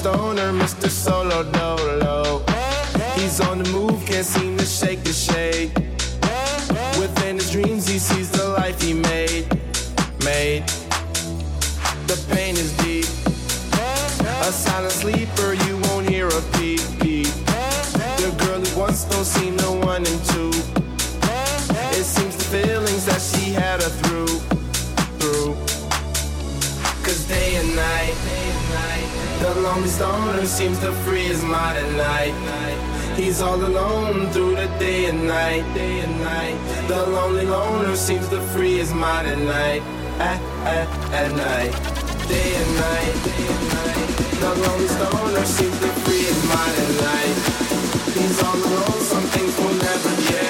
stoner, Mr. Solo Dolo. Free his mind at night. He's all alone through the day and night, day and night. The lonely loner seems to free his mind at night, at, at, at night. Day and night, day and night. The lonely stoner seems to free his mind at night. He's all alone, some things will never, yeah.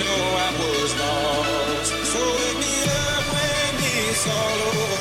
know I was lost. So wake me up when it's all over.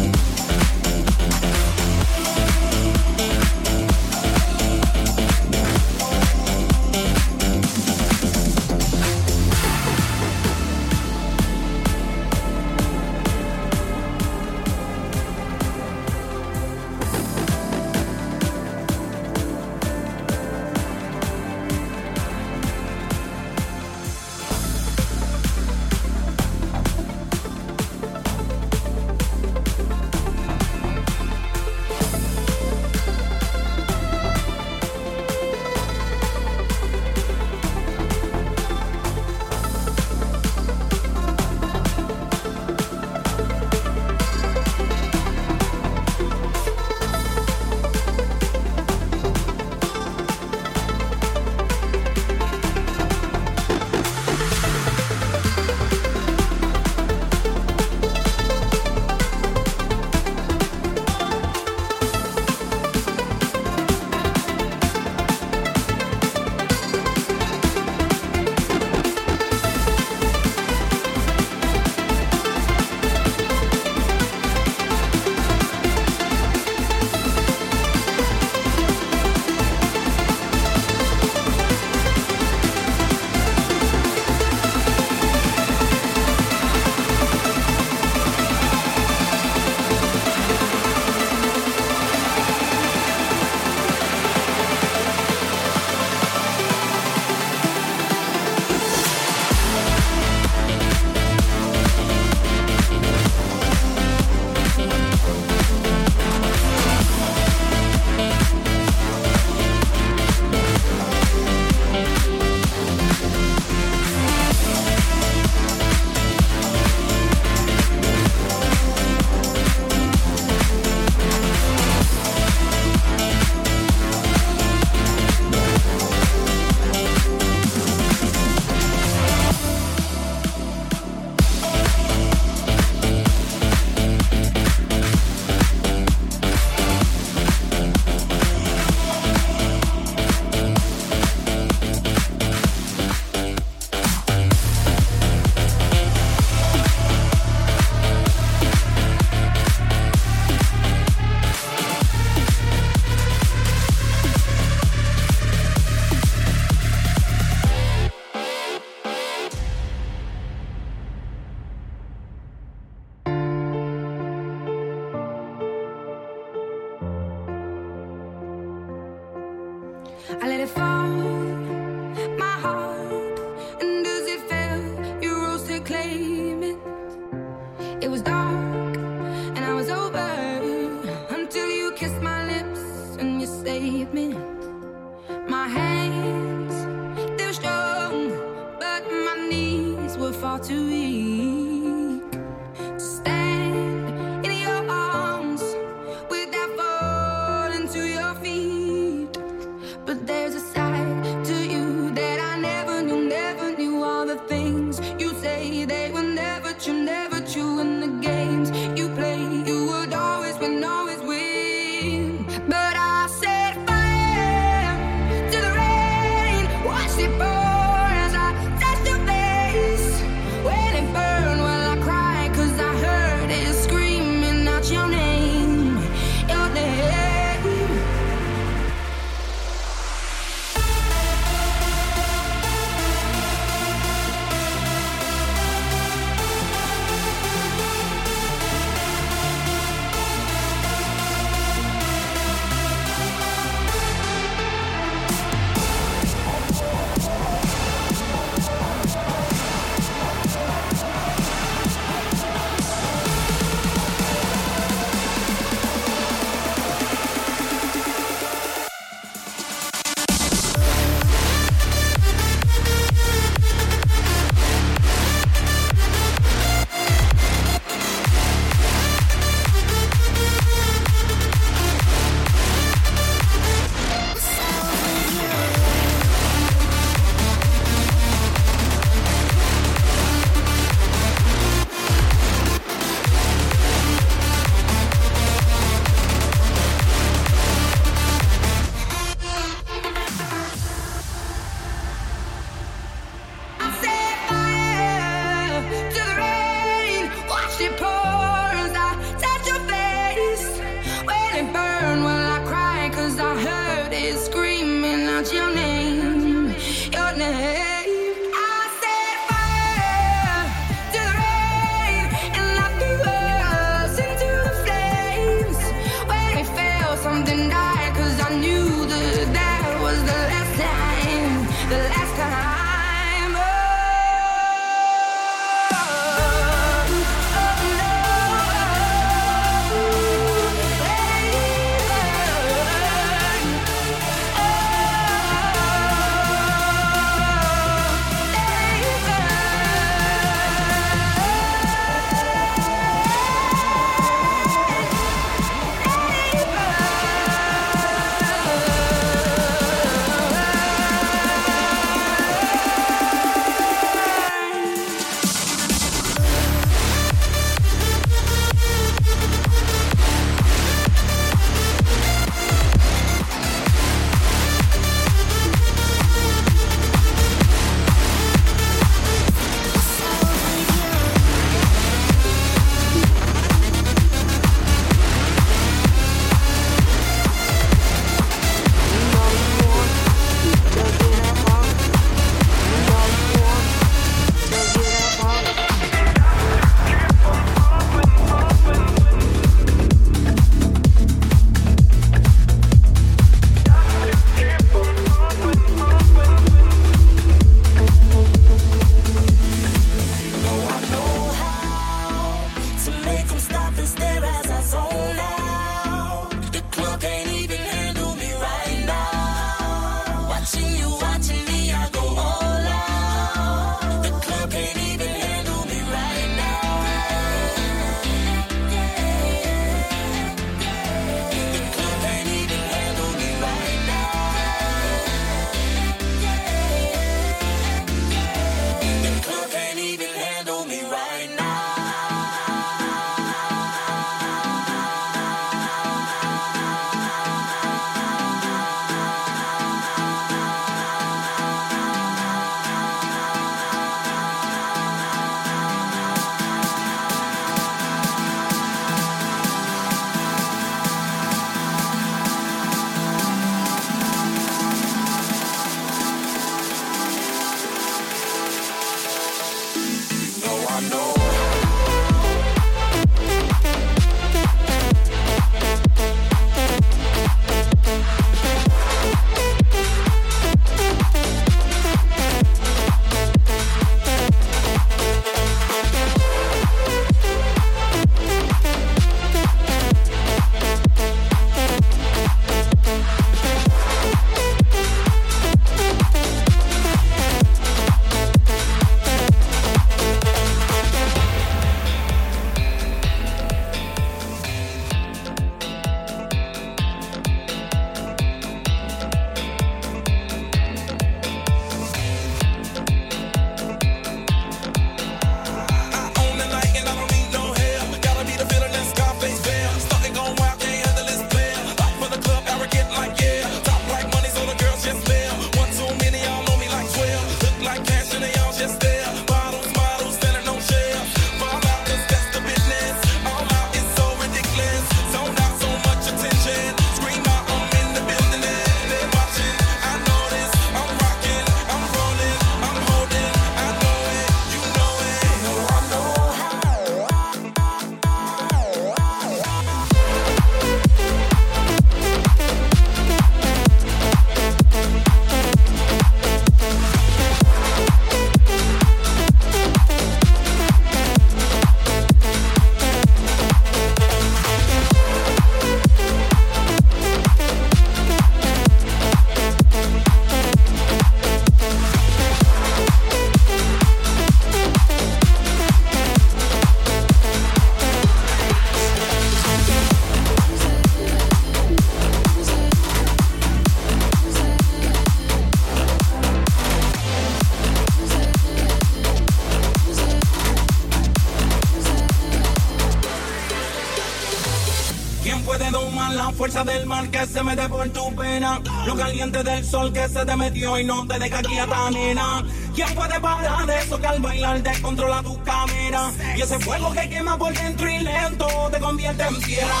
Se mete por tu pena? Lo caliente del sol que se te metió y no te deja aquí a ta nena. ¿Quién puede parar eso que al bailar descontrola tu cámara? Y ese fuego que quema por dentro y lento te convierte en piedra.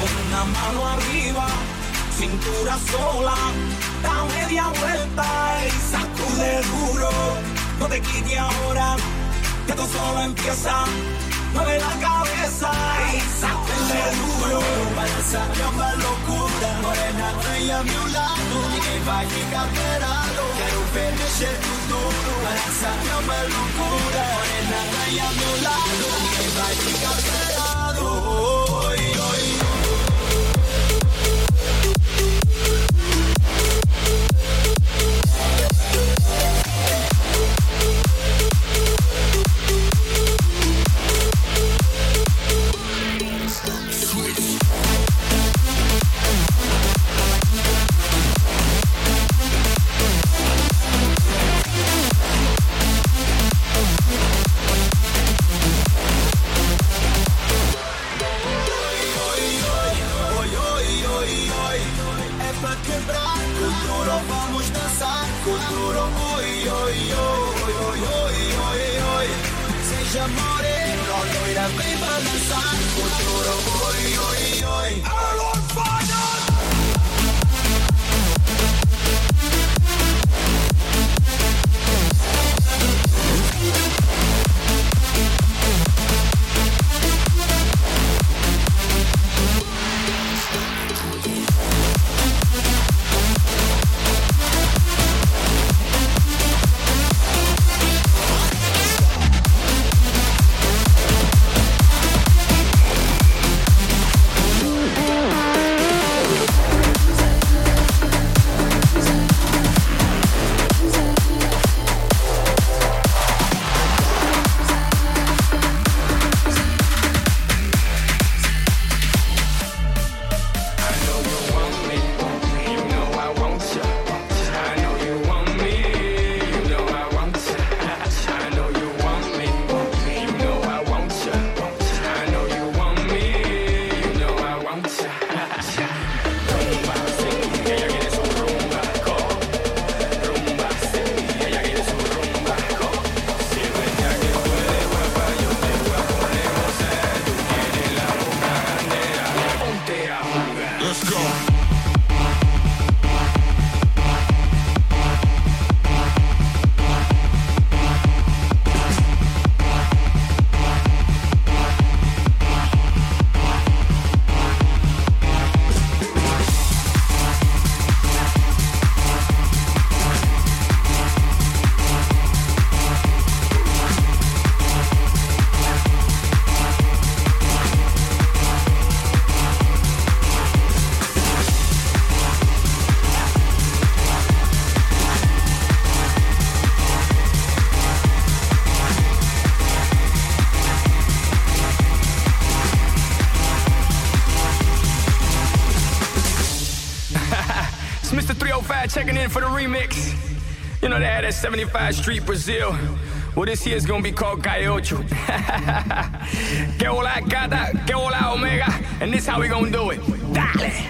Con una mano arriba, cintura sola, da media vuelta y sacude duro. No te quites ahora, que esto solo empieza. Mueve la cabeza y sacude me juro Vas a locura. Morena, trae a mi lado. Que vaya y caperado Quiero ver ese futuro Vas a llamar locura Morena, a mi lado. Que vaya y caperado checking in for the remix. You know they had that 75 Street Brazil. Well, this year's gonna be called Calle Ocho. que hola gata, que hola omega, and this how we gonna do it. Dale.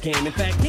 game. In fact,